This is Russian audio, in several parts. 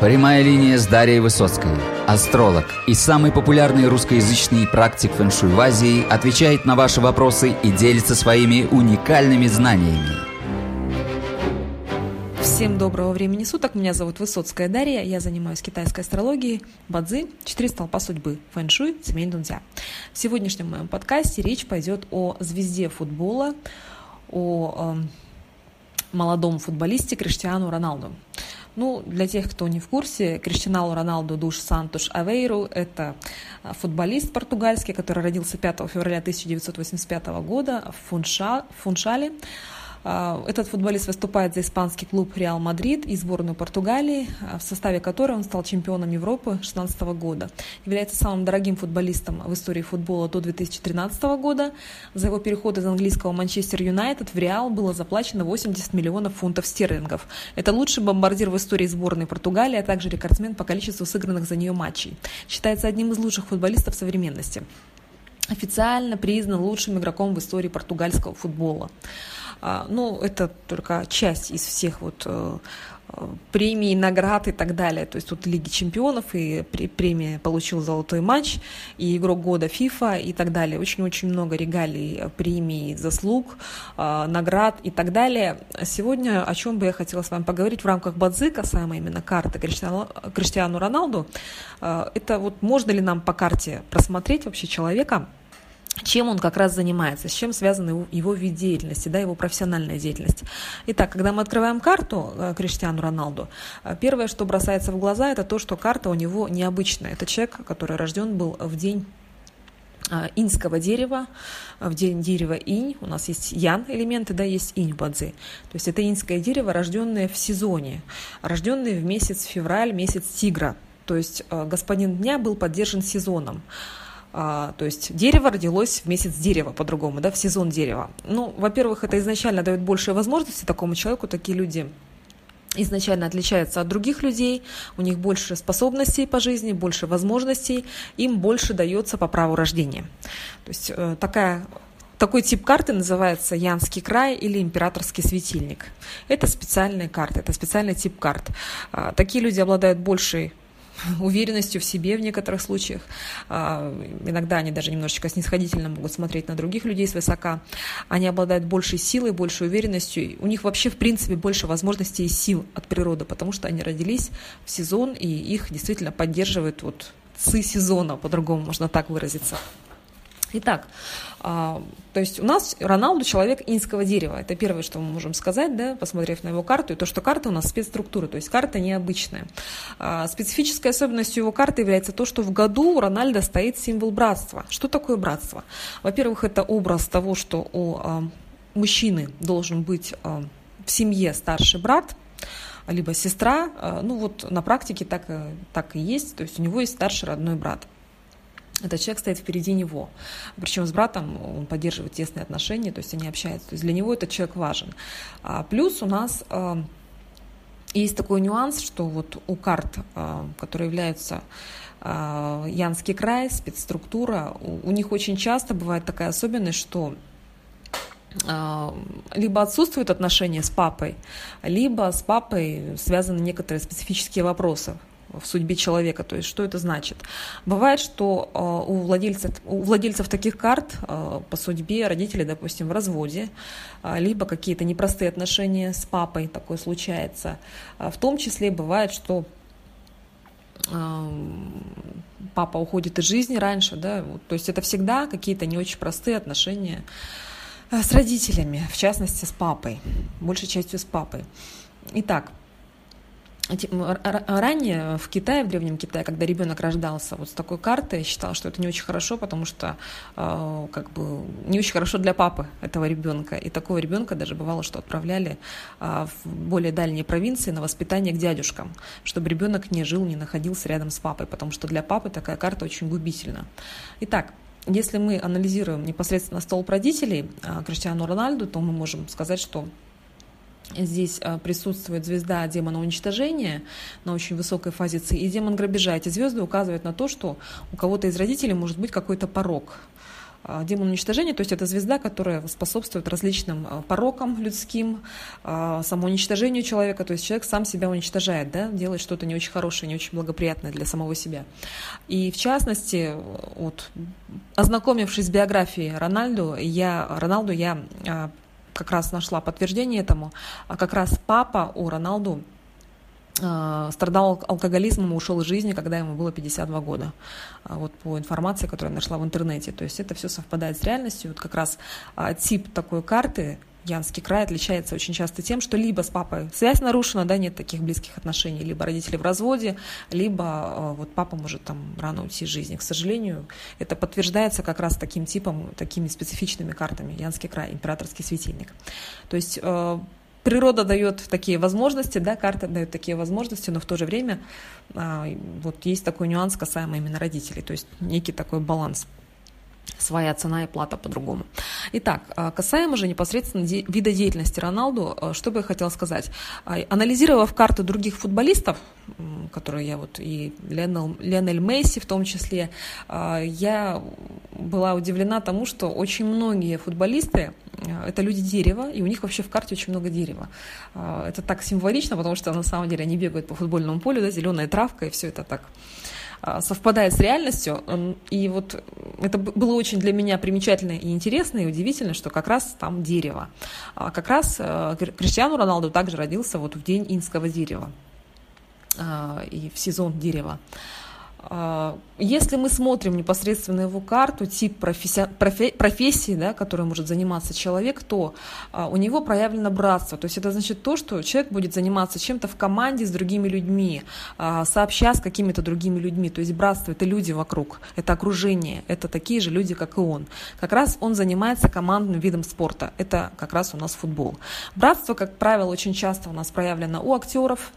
Прямая линия с Дарьей Высоцкой. Астролог и самый популярный русскоязычный практик фэншуй в Азии отвечает на ваши вопросы и делится своими уникальными знаниями. Всем доброго времени суток. Меня зовут Высоцкая Дарья. Я занимаюсь китайской астрологией, бадзи, четыре столпа судьбы, фэншуй, семейный дунзя. В сегодняшнем моем подкасте речь пойдет о звезде футбола, о э, молодом футболисте Криштиану Роналду. Ну, для тех, кто не в курсе, Криштиану Роналду Душ Сантуш Авейру – это а, футболист португальский, который родился 5 февраля 1985 года в Фунша, Фуншале. А, этот футболист выступает за испанский клуб Реал Мадрид и сборную Португалии, а, в составе которой он стал чемпионом Европы 2016 года. Является самым дорогим футболистом в истории футбола до 2013 года. За его переход из английского Манчестер Юнайтед в Реал было заплачено 80 миллионов фунтов стерлингов. Это лучший бомбардир в истории сборной Португалии, а также рекордсмен по количеству сыгранных за нее матчей. Считается одним из лучших футболистов современности официально признан лучшим игроком в истории португальского футбола. А, ну, это только часть из всех вот э, э, премий, наград и так далее. То есть тут Лиги чемпионов, и премия получил золотой матч, и игрок года FIFA и так далее. Очень-очень много регалий, э, премий, заслуг, наград и так далее. Сегодня о чем бы я хотела с вами поговорить в рамках Бадзы, касаемо именно карты Криштиану, Криштиану Роналду. Это вот можно ли нам по карте просмотреть вообще человека, чем он как раз занимается, с чем связана его, вид деятельности, да, его профессиональная деятельность. Итак, когда мы открываем карту э, Криштиану Роналду, э, первое, что бросается в глаза, это то, что карта у него необычная. Это человек, который рожден был в день э, инского дерева, в день дерева инь, у нас есть ян элементы, да, есть инь бадзи. То есть это инское дерево, рожденное в сезоне, рожденное в месяц февраль, месяц тигра. То есть господин дня был поддержан сезоном. А, то есть дерево родилось в месяц дерева по-другому, да, в сезон дерева. Ну, во-первых, это изначально дает больше возможностей такому человеку, такие люди изначально отличаются от других людей, у них больше способностей по жизни, больше возможностей, им больше дается по праву рождения. То есть э, такая такой тип карты называется Янский край или Императорский светильник. Это специальные карты, это специальный тип карт. А, такие люди обладают большей уверенностью в себе в некоторых случаях. А, иногда они даже немножечко снисходительно могут смотреть на других людей свысока. Они обладают большей силой, большей уверенностью. У них вообще, в принципе, больше возможностей и сил от природы, потому что они родились в сезон, и их действительно поддерживает вот ци сезона, по-другому можно так выразиться. Итак, а, то есть у нас Роналду человек инского дерева. Это первое, что мы можем сказать, да, посмотрев на его карту. И то, что карта у нас спецструктура, то есть карта необычная. А, специфической особенностью его карты является то, что в году у Рональда стоит символ братства. Что такое братство? Во-первых, это образ того, что у а, мужчины должен быть в семье старший брат, либо сестра. Ну вот на практике так, так и есть. То есть у него есть старший родной брат этот человек стоит впереди него. Причем с братом он поддерживает тесные отношения, то есть они общаются. То есть для него этот человек важен. А плюс у нас э, есть такой нюанс, что вот у карт, э, которые являются э, Янский край, спецструктура, у, у них очень часто бывает такая особенность, что либо отсутствуют отношения с папой, либо с папой связаны некоторые специфические вопросы в судьбе человека. То есть что это значит? Бывает, что э, у владельцев, у владельцев таких карт э, по судьбе родители, допустим, в разводе, э, либо какие-то непростые отношения с папой, такое случается. В том числе бывает, что папа уходит из жизни раньше, да, то есть это всегда какие-то не очень простые отношения с родителями, в частности с папой, большей частью с папой. Итак, Ранее в Китае, в Древнем Китае, когда ребенок рождался вот с такой картой, считал, что это не очень хорошо, потому что э, как бы не очень хорошо для папы этого ребенка. И такого ребенка даже бывало, что отправляли э, в более дальние провинции на воспитание к дядюшкам, чтобы ребенок не жил, не находился рядом с папой, потому что для папы такая карта очень губительна. Итак, если мы анализируем непосредственно столб родителей э, Криштиану Рональду, то мы можем сказать, что Здесь а, присутствует звезда демона уничтожения на очень высокой фазе ЦИ и демон грабежа. Эти звезды указывают на то, что у кого-то из родителей может быть какой-то порог. демон уничтожения, то есть это звезда, которая способствует различным порокам людским, самоуничтожению человека, то есть человек сам себя уничтожает, да, делает что-то не очень хорошее, не очень благоприятное для самого себя. И в частности, вот, ознакомившись с биографией Рональду, я, Роналду, я как раз нашла подтверждение этому. А как раз папа у Роналду э, страдал алкоголизмом и ушел из жизни, когда ему было 52 года. А вот по информации, которую я нашла в интернете. То есть это все совпадает с реальностью. Вот как раз а, тип такой карты Янский край отличается очень часто тем, что либо с папой связь нарушена, да, нет таких близких отношений, либо родители в разводе, либо э, вот папа может там рано уйти из жизни. К сожалению, это подтверждается как раз таким типом, такими специфичными картами. Янский край, императорский светильник. То есть э, природа дает такие возможности, да, карта дает такие возможности, но в то же время а, вот есть такой нюанс касаемо именно родителей, то есть некий такой баланс своя цена и плата по-другому. Итак, а, касаемо же непосредственно вида деятельности Роналду, а, что бы я хотела сказать. А, анализировав карты других футболистов, которые я вот и Леонел, Леонель Месси в том числе, я была удивлена тому, что очень многие футболисты это люди дерева, и у них вообще в карте очень много дерева. Это так символично, потому что на самом деле они бегают по футбольному полю, да, зеленая травка, и все это так совпадает с реальностью. И вот это было очень для меня примечательно и интересно, и удивительно, что как раз там дерево. А как раз э, Криштиану Роналду также родился вот в день инского дерева а, и в сезон дерева. А, если мы смотрим непосредственно его карту, тип профессии, профессии да, которой может заниматься человек, то а, у него проявлено братство. То есть это значит то, что человек будет заниматься чем-то в команде с другими людьми, а, сообща с какими-то другими людьми. То есть братство – это люди вокруг, это окружение, это такие же люди, как и он. Как раз он занимается командным видом спорта. Это как раз у нас футбол. Братство, как правило, очень часто у нас проявлено у актеров,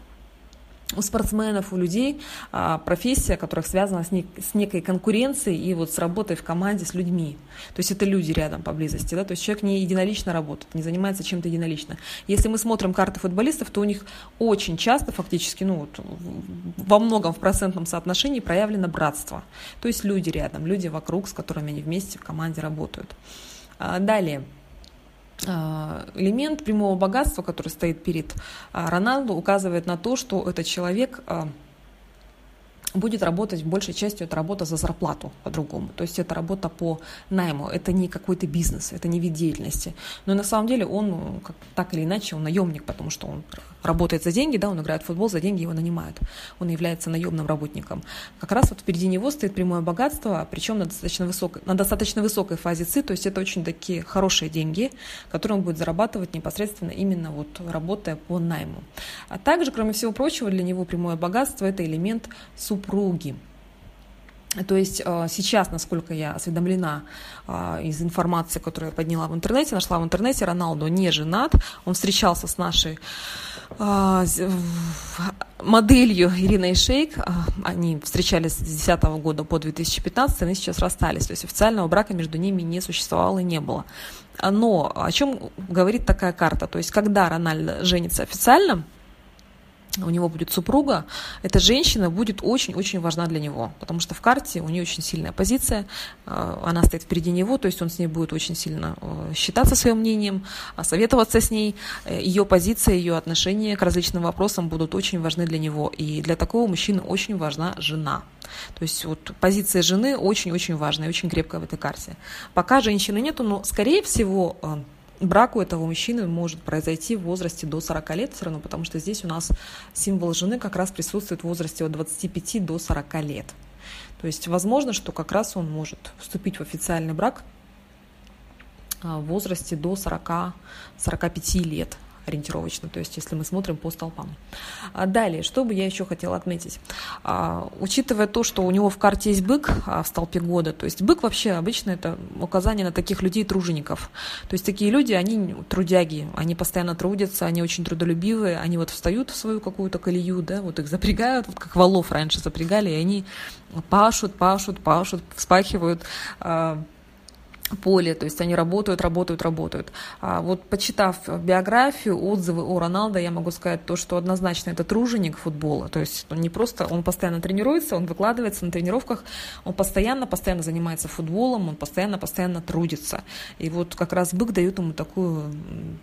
у спортсменов, у людей а, профессия, которая связана с, нек- с некой конкуренцией и вот с работой в команде с людьми. То есть это люди рядом поблизости, да, то есть человек не единолично работает, не занимается чем-то единолично. Если мы смотрим карты футболистов, то у них очень часто фактически, ну вот, во многом в процентном соотношении проявлено братство. То есть люди рядом, люди вокруг, с которыми они вместе в команде работают. А, далее. А, элемент прямого богатства, который стоит перед а, Роналду, указывает на то, что этот человек а, будет работать, большей частью это работа за зарплату по-другому. То есть это работа по найму, это не какой-то бизнес, это не вид деятельности. Но на самом деле он, ну, как, так или иначе, он наемник, потому что он работает за деньги, да, он играет в футбол, за деньги его нанимают. Он является наемным работником. Как раз вот впереди него стоит прямое богатство, причем на достаточно, высокой, на достаточно высокой фазе ЦИ, то есть это очень такие хорошие деньги, которые он будет зарабатывать непосредственно именно вот работая по найму. А также, кроме всего прочего, для него прямое богатство – это элемент суб супруги. То есть э, сейчас, насколько я осведомлена э, из информации, которую я подняла в интернете, нашла в интернете, Роналду не женат, он встречался с нашей э, моделью Ириной Шейк, они встречались с 2010 года по 2015, они сейчас расстались, то есть официального брака между ними не существовало и не было. Но о чем говорит такая карта? То есть когда Рональдо женится официально, у него будет супруга, эта женщина будет очень-очень важна для него, потому что в карте у нее очень сильная позиция, э, она стоит впереди него, то есть он с ней будет очень сильно э, считаться своим мнением, а советоваться с ней, э, ее позиция, ее отношения к различным вопросам будут очень важны для него, и для такого мужчины очень важна жена. То есть вот позиция жены очень-очень важная, очень крепкая в этой карте. Пока женщины нету, но скорее всего брак у этого мужчины может произойти в возрасте до 40 лет все равно, потому что здесь у нас символ жены как раз присутствует в возрасте от 25 до 40 лет. То есть возможно, что как раз он может вступить в официальный брак а, в возрасте до 40-45 лет ориентировочно, то есть если мы смотрим по столпам. А далее, что бы я еще хотела отметить? А, учитывая то, что у него в карте есть бык а, в столпе года, то есть бык вообще обычно это указание на таких людей тружеников. То есть такие люди, они трудяги, они постоянно трудятся, они очень трудолюбивые, они вот встают в свою какую-то колею, да, вот их запрягают, вот как валов раньше запрягали, и они пашут, пашут, пашут, вспахивают, поле, то есть они работают, работают, работают. А вот почитав биографию, отзывы о Роналдо, я могу сказать то, что однозначно это труженик футбола, то есть он не просто, он постоянно тренируется, он выкладывается на тренировках, он постоянно, постоянно занимается футболом, он постоянно, постоянно трудится. И вот как раз бык дает ему такую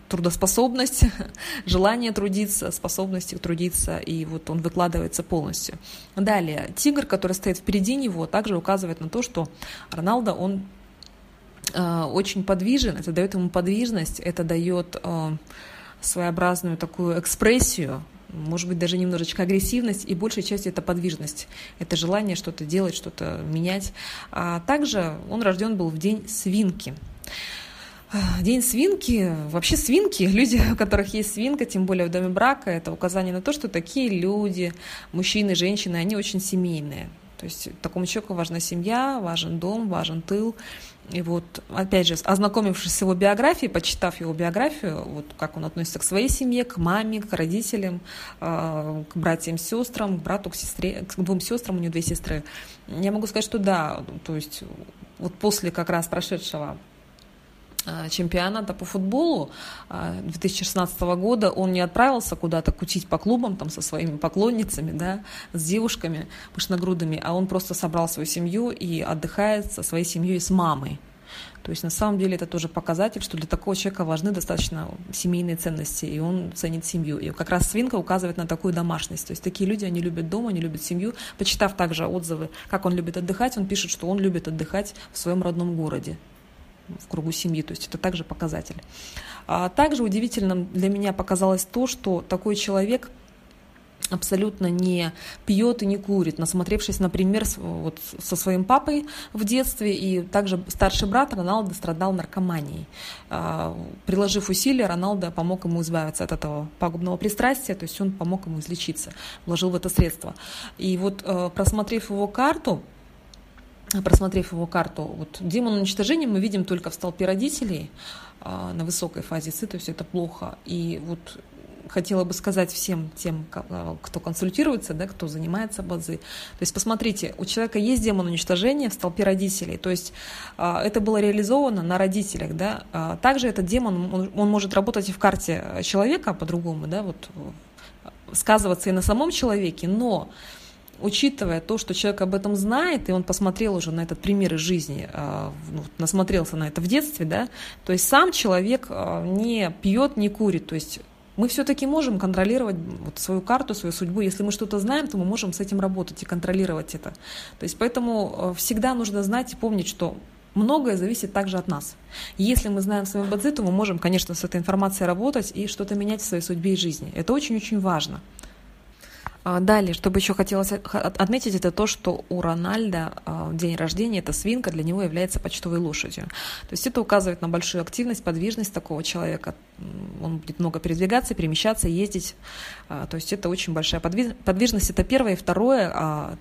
трудоспособность, желание трудиться, способность трудиться, и вот он выкладывается полностью. Далее, тигр, который стоит впереди него, также указывает на то, что Роналдо, он очень подвижен, это дает ему подвижность, это дает э, своеобразную такую экспрессию, может быть, даже немножечко агрессивность, и большей частью это подвижность, это желание что-то делать, что-то менять. А также он рожден был в день свинки. Э, день свинки, вообще свинки, люди, у которых есть свинка, тем более в доме брака, это указание на то, что такие люди, мужчины, женщины, они очень семейные. То есть такому человеку важна семья, важен дом, важен тыл. И вот, опять же, ознакомившись с его биографией, почитав его биографию, вот как он относится к своей семье, к маме, к родителям, э, к братьям, сестрам, к брату, к сестре, к двум сестрам, у него две сестры, я могу сказать, что да, то есть вот после как раз прошедшего чемпионата по футболу 2016 э, года он не отправился куда-то кутить по клубам там со своими поклонницами, да, с девушками пышногрудыми, а он просто собрал свою семью и отдыхает со своей семьей с мамой. То есть на самом деле это тоже показатель, что для такого человека важны достаточно семейные ценности, и он ценит семью. И как раз свинка указывает на такую домашность. То есть такие люди, они любят дом, они любят семью. Почитав также отзывы, как он любит отдыхать, он пишет, что он любит отдыхать в своем родном городе в кругу семьи, то есть это также показатель. А также удивительным для меня показалось то, что такой человек – абсолютно не пьет и не курит, насмотревшись, например, вот со своим папой в детстве, и также старший брат Роналдо страдал наркоманией. А, приложив усилия, Роналдо помог ему избавиться от этого пагубного пристрастия, то есть он помог ему излечиться, вложил в это средство. И вот э, просмотрев его карту, просмотрев его карту, вот демон уничтожения мы видим только в столпе родителей а, на высокой фазе ЦИ, то есть это плохо. И вот хотела бы сказать всем тем, э, кто консультируется, да, кто занимается базы. То есть посмотрите, у человека есть демон уничтожения в столпе родителей, то есть э, это было реализовано на родителях. Да. А также этот демон, он, может работать и в карте человека по-другому, да, вот, сказываться и на самом человеке, но учитывая то, что человек об этом знает, и он посмотрел уже на этот пример из жизни, э, ну, насмотрелся на это в детстве, да, то есть сам человек не пьет, не курит, то есть мы все-таки можем контролировать вот свою карту, свою судьбу. Если мы что-то знаем, то мы можем с этим работать и контролировать это. То есть поэтому э, всегда нужно знать и помнить, что многое зависит также от нас. Если мы знаем свою бадзи, то мы можем, конечно, с этой информацией работать и что-то менять в своей судьбе и жизни. Это очень-очень важно. А, далее, что бы еще хотелось отметить, это то, что у Рональда а, день рождения, эта свинка для него является почтовой лошадью. То есть это указывает на большую активность, подвижность такого человека. Он будет много передвигаться, перемещаться, ездить. А, то есть это очень большая подвижность. Это первое. И второе,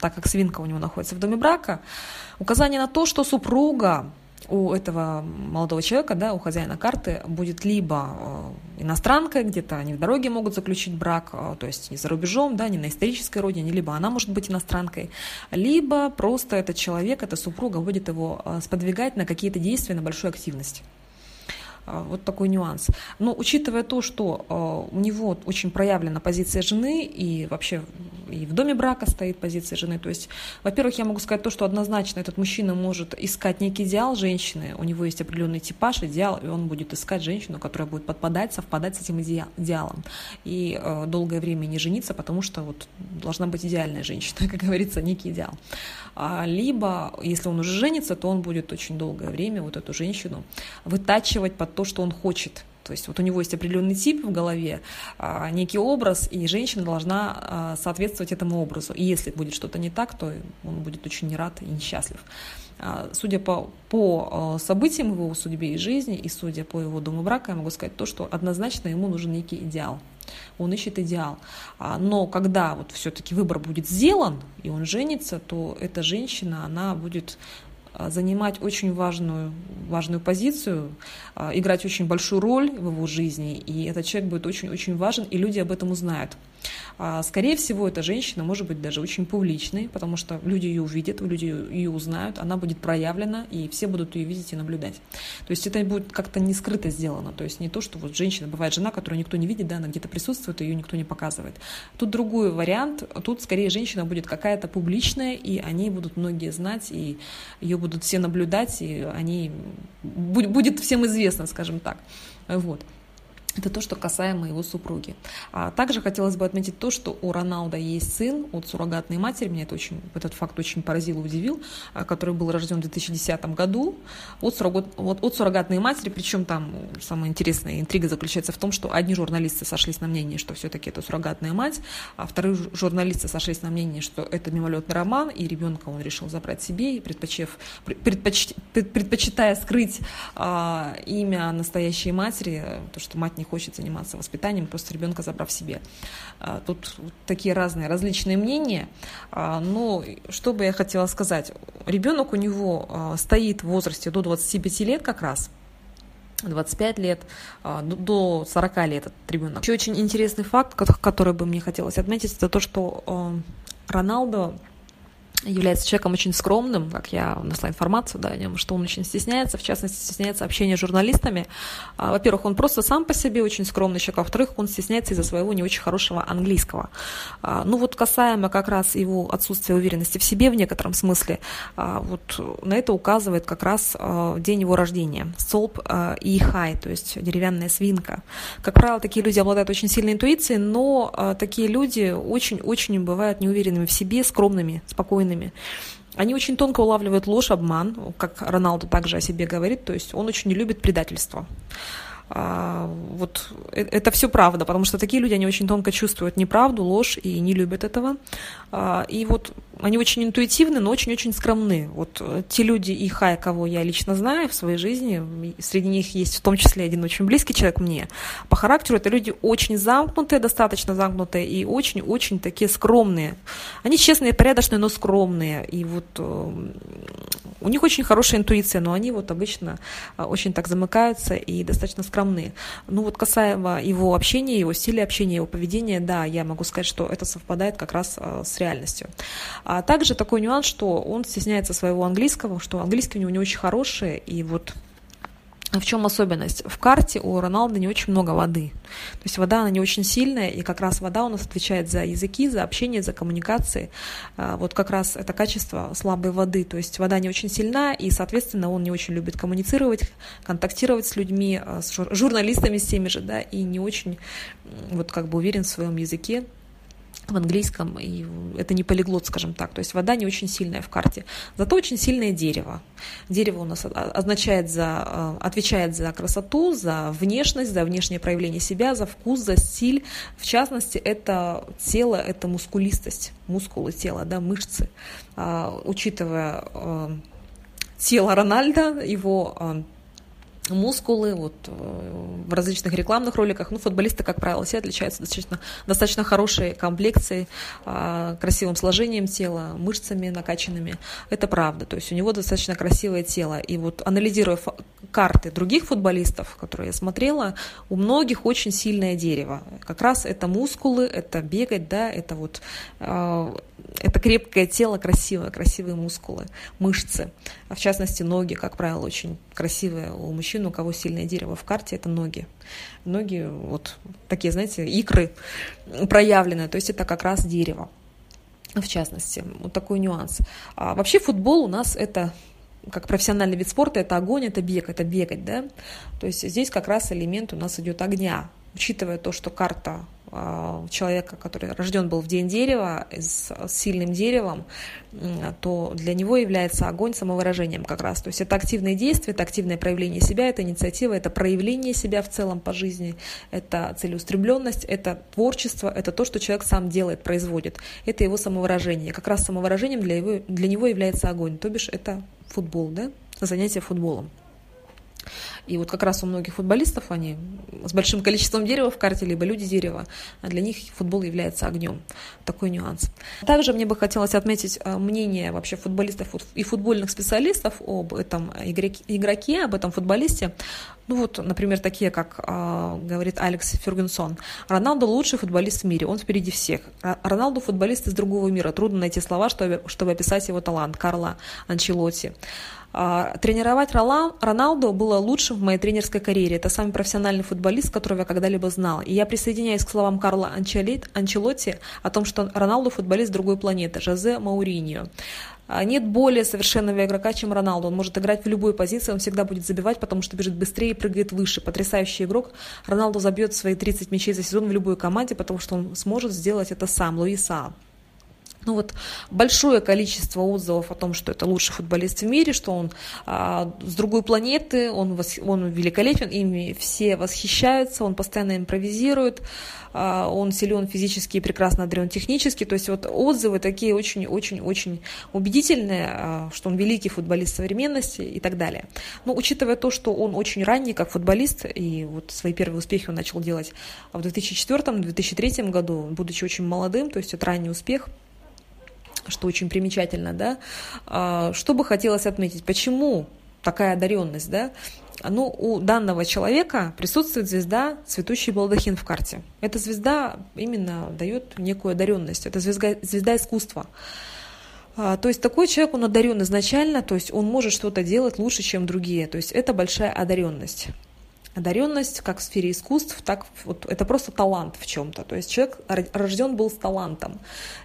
так как свинка у него находится в доме брака, указание на то, что супруга у этого молодого человека, да, у хозяина карты будет либо э, иностранка, где-то они в дороге могут заключить брак, э, то есть не за рубежом, да, не на исторической родине, либо она может быть иностранкой, либо просто этот человек, эта супруга будет его э, сподвигать на какие-то действия, на большую активность. А, вот такой нюанс. Но учитывая то, что а, у него очень проявлена позиция жены и вообще и в доме брака стоит позиция жены, то есть, во-первых, я могу сказать то, что однозначно этот мужчина может искать некий идеал женщины, у него есть определенный типаж, идеал, и он будет искать женщину, которая будет подпадать, совпадать с этим идеалом. И э, долгое время не жениться, потому что вот должна быть идеальная женщина, как говорится, некий идеал. А, либо, если он уже женится, то он будет очень долгое время вот эту женщину вытачивать под то, что он хочет. То есть вот у него есть определенный тип в голове, а, некий образ, и женщина должна а, соответствовать этому образу. И если будет что-то не так, то он будет очень не рад и несчастлив. Судя по, по событиям его судьбе и жизни, и судя по его дому брака, я могу сказать то, что однозначно ему нужен некий идеал. Он ищет идеал. Но когда вот все-таки выбор будет сделан, и он женится, то эта женщина, она будет а, занимать очень важную, важную позицию, а, играть очень большую роль в его жизни, и этот человек будет очень-очень важен, и люди об этом узнают. А, скорее всего, эта женщина может быть даже очень публичной, потому что люди ее увидят, люди ее узнают, она будет проявлена, и все будут ее видеть и наблюдать. То есть это будет как-то не скрыто сделано. То есть не то, что вот женщина, бывает жена, которую никто не видит, да, она где-то присутствует, ее никто не показывает. Тут другой вариант. Тут скорее женщина будет какая-то публичная, и они будут многие знать, и ее будут все наблюдать, и они будет всем известно, скажем так. Вот. Это то, что касаемо его супруги. А также хотелось бы отметить то, что у Роналда есть сын от суррогатной матери. Меня это очень, этот факт очень поразил и удивил, а, который был рожден в 2010 году от, суррогат, от, от суррогатной матери. Причем там самая интересная интрига заключается в том, что одни журналисты сошлись на мнении, что все-таки это суррогатная мать, а вторые журналисты сошлись на мнении, что это мимолетный роман, и ребенка он решил забрать себе, и предпочев, предпоч, предпочитая скрыть а, имя настоящей матери, то, что мать не хочет заниматься воспитанием, просто ребенка забрав себе. А, тут такие разные, различные мнения. А, но что бы я хотела сказать? Ребенок у него а, стоит в возрасте до 25 лет как раз, 25 лет, до 40 лет этот ребенок. Еще очень интересный факт, который бы мне хотелось отметить, это то, что Роналдо является человеком очень скромным, как я нашла информацию да, о нем, что он очень стесняется, в частности, стесняется общения с журналистами. А, во-первых, он просто сам по себе очень скромный человек, во-вторых, он стесняется из-за своего не очень хорошего английского. А, ну вот касаемо как раз его отсутствия уверенности в себе в некотором смысле, а, вот на это указывает как раз день его рождения, столб и хай, то есть деревянная свинка. Как правило, такие люди обладают очень сильной интуицией, но такие люди очень-очень бывают неуверенными в себе, скромными, спокойными спокойными. Они очень тонко улавливают ложь, обман, как Роналду также о себе говорит, то есть он очень не любит предательство. А, вот э, это все правда, потому что такие люди, они очень тонко чувствуют неправду, ложь и не любят этого. А, и вот они очень интуитивны, но очень-очень скромны. Вот э, те люди и хай, кого я лично знаю в своей жизни, среди них есть в том числе один очень близкий человек мне. По характеру это люди очень замкнутые, достаточно замкнутые и очень-очень такие скромные. Они честные, порядочные, но скромные. И вот э, у них очень хорошая интуиция, но они вот обычно очень так замыкаются и достаточно скромные скромны. Ну вот касаемо его общения, его стиля общения, его поведения, да, я могу сказать, что это совпадает как раз э, с реальностью. А также такой нюанс, что он стесняется своего английского, что английский у него не очень хороший, и вот в чем особенность? В карте у Роналда не очень много воды. То есть вода, она не очень сильная, и как раз вода у нас отвечает за языки, за общение, за коммуникации. А, вот как раз это качество слабой воды. То есть вода не очень сильна, и, соответственно, он не очень любит коммуницировать, контактировать с людьми, а, с журналистами с теми же, да, и не очень вот как бы уверен в своем языке, в английском, и это не полиглот, скажем так, то есть вода не очень сильная в карте, зато очень сильное дерево. Дерево у нас означает за, э, отвечает за красоту, за внешность, за внешнее проявление себя, за вкус, за стиль. В частности, это тело, это мускулистость, мускулы тела, да, мышцы. А, учитывая э, тело Рональда, его э, мускулы, вот э, в различных рекламных роликах. Ну, футболисты, как правило, все отличаются достаточно, достаточно хорошей комплекцией, а, красивым сложением тела, мышцами накачанными. Это правда. То есть у него достаточно красивое тело. И вот анализируя карты других футболистов, которые я смотрела, у многих очень сильное дерево. Как раз это мускулы, это бегать, да, это вот а, это крепкое тело, красивое, красивые мускулы, мышцы. А в частности, ноги, как правило, очень красивые у мужчин, у кого сильное дерево в карте, это ноги. Ноги, вот такие, знаете, икры проявленные, то есть это как раз дерево в частности. Вот такой нюанс. А вообще футбол у нас это как профессиональный вид спорта, это огонь, это бег, это бегать, да. То есть здесь как раз элемент у нас идет огня, учитывая то, что карта человека, который рожден был в день дерева, с сильным деревом, то для него является огонь самовыражением как раз. То есть это активные действия, это активное проявление себя, это инициатива, это проявление себя в целом по жизни, это целеустремленность, это творчество, это то, что человек сам делает, производит. Это его самовыражение. Как раз самовыражением для, его, для него является огонь, то бишь это футбол, да, занятие футболом. И вот как раз у многих футболистов они с большим количеством дерева в карте, либо люди дерева, а для них футбол является огнем. Такой нюанс. Также мне бы хотелось отметить э, мнение вообще футболистов и футбольных специалистов об этом игроке, об этом футболисте. Ну вот, например, такие, как э, говорит Алекс Фергюнсон. Роналдо лучший футболист в мире, он впереди всех. Роналду футболист из другого мира. Трудно найти слова, чтобы, чтобы описать его талант. Карла Анчелотти. А, тренировать Роналду было лучшим в моей тренерской карьере. Это самый профессиональный футболист, которого я когда-либо знал. И я присоединяюсь к словам Карла Анчелотти о том, что Роналду футболист другой планеты, Жозе Мауриньо. А, нет более совершенного игрока, чем Роналду. Он может играть в любой позиции, он всегда будет забивать, потому что бежит быстрее и прыгает выше. Потрясающий игрок. Роналду забьет свои 30 мячей за сезон в любой команде, потому что он сможет сделать это сам, Луиса ну вот большое количество отзывов о том, что это лучший футболист в мире, что он а, с другой планеты, он, вос, он великолепен, ими все восхищаются, он постоянно импровизирует, а, он силен физически и прекрасно одарен технически. То есть вот отзывы такие очень-очень-очень убедительные, а, что он великий футболист современности и так далее. Но учитывая то, что он очень ранний как футболист, и вот свои первые успехи он начал делать в 2004-2003 году, будучи очень молодым, то есть это ранний успех – что очень примечательно, да, а, что бы хотелось отметить, почему такая одаренность, да, ну, у данного человека присутствует звезда цветущий балдахин в карте. Эта звезда именно дает некую одаренность, это звезда, звезда искусства. А, то есть такой человек, он одарен изначально, то есть он может что-то делать лучше, чем другие. То есть это большая одаренность одаренность как в сфере искусств, так вот это просто талант в чем-то. То есть человек рожден был с талантом.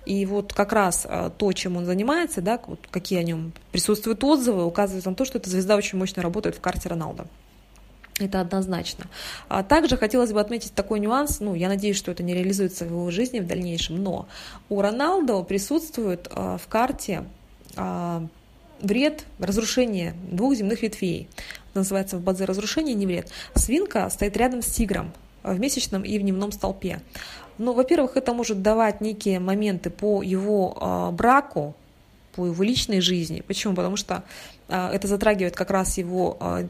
И вот как раз э, то, чем он занимается, да, вот какие о нем присутствуют отзывы, указывают на то, что эта звезда очень мощно работает в карте Роналда. Это однозначно. А также хотелось бы отметить такой нюанс, ну, я надеюсь, что это не реализуется в его жизни в дальнейшем, но у Роналдо присутствует э, в карте э, вред, разрушение двух земных ветвей. Это называется в базе разрушения не вред. Свинка стоит рядом с тигром в месячном и в дневном столпе. Но, во-первых, это может давать некие моменты по его э, браку, по его личной жизни. Почему? Потому что э, это затрагивает как раз его э,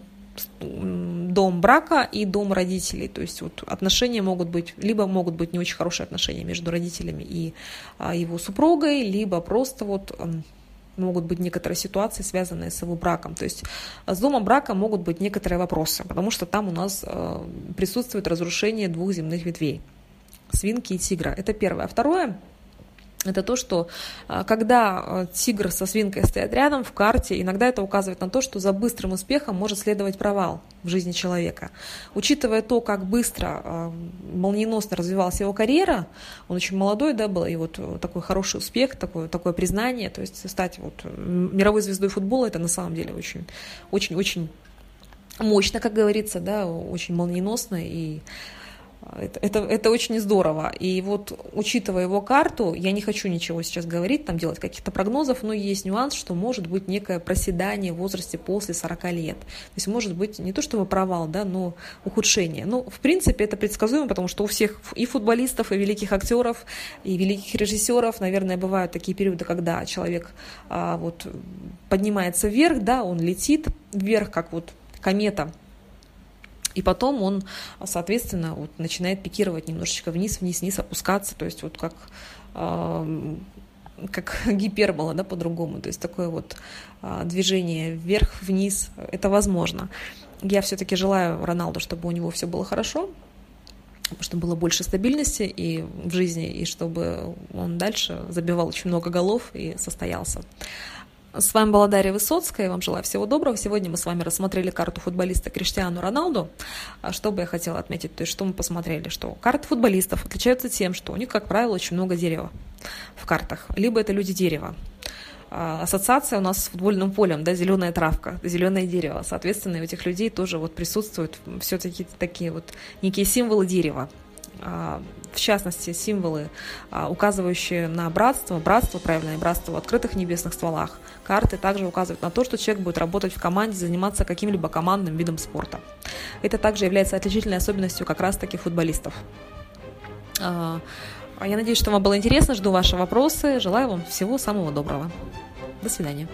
дом брака и дом родителей. То есть вот отношения могут быть, либо могут быть не очень хорошие отношения между родителями и а, его супругой, либо просто вот могут быть некоторые ситуации, связанные с его браком. То есть с домом брака могут быть некоторые вопросы, потому что там у нас э, присутствует разрушение двух земных ветвей свинки и тигра. Это первое. А второе, это то, что а, когда а, тигр со свинкой стоят рядом в карте, иногда это указывает на то, что за быстрым успехом может следовать провал в жизни человека. Учитывая то, как быстро, а, молниеносно развивалась его карьера, он очень молодой, да, был, и вот такой хороший успех, такое, такое признание, то есть стать вот мировой звездой футбола, это на самом деле очень, очень, очень мощно, как говорится, да, очень молниеносно и это, это, очень здорово. И вот, учитывая его карту, я не хочу ничего сейчас говорить, там делать каких-то прогнозов, но есть нюанс, что может быть некое проседание в возрасте после 40 лет. То есть может быть не то чтобы провал, да, но ухудшение. Ну, в принципе, это предсказуемо, потому что у всех и футболистов, и великих актеров, и великих режиссеров, наверное, бывают такие периоды, когда человек а, вот поднимается вверх, да, он летит вверх, как вот комета и потом он, соответственно, вот начинает пикировать немножечко вниз, вниз, вниз, опускаться, то есть вот как, э, как гипербола, да, по-другому. То есть такое вот э, движение вверх-вниз, это возможно. Я все-таки желаю Роналду, чтобы у него все было хорошо, чтобы было больше стабильности и в жизни, и чтобы он дальше забивал очень много голов и состоялся. С вами была Дарья Высоцкая. Я вам желаю всего доброго. Сегодня мы с вами рассмотрели карту футболиста Криштиану Роналду. А что бы я хотела отметить? То есть, что мы посмотрели? Что карты футболистов отличаются тем, что у них, как правило, очень много дерева в картах. Либо это люди дерева. А, ассоциация у нас с футбольным полем, да, зеленая травка, зеленое дерево. Соответственно, у этих людей тоже вот присутствуют все-таки такие вот некие символы дерева. А, в частности, символы, указывающие на братство, братство, правильное братство в открытых небесных стволах. Карты также указывают на то, что человек будет работать в команде, заниматься каким-либо командным видом спорта. Это также является отличительной особенностью как раз-таки футболистов. А, я надеюсь, что вам было интересно, жду ваши вопросы, желаю вам всего самого доброго. До свидания.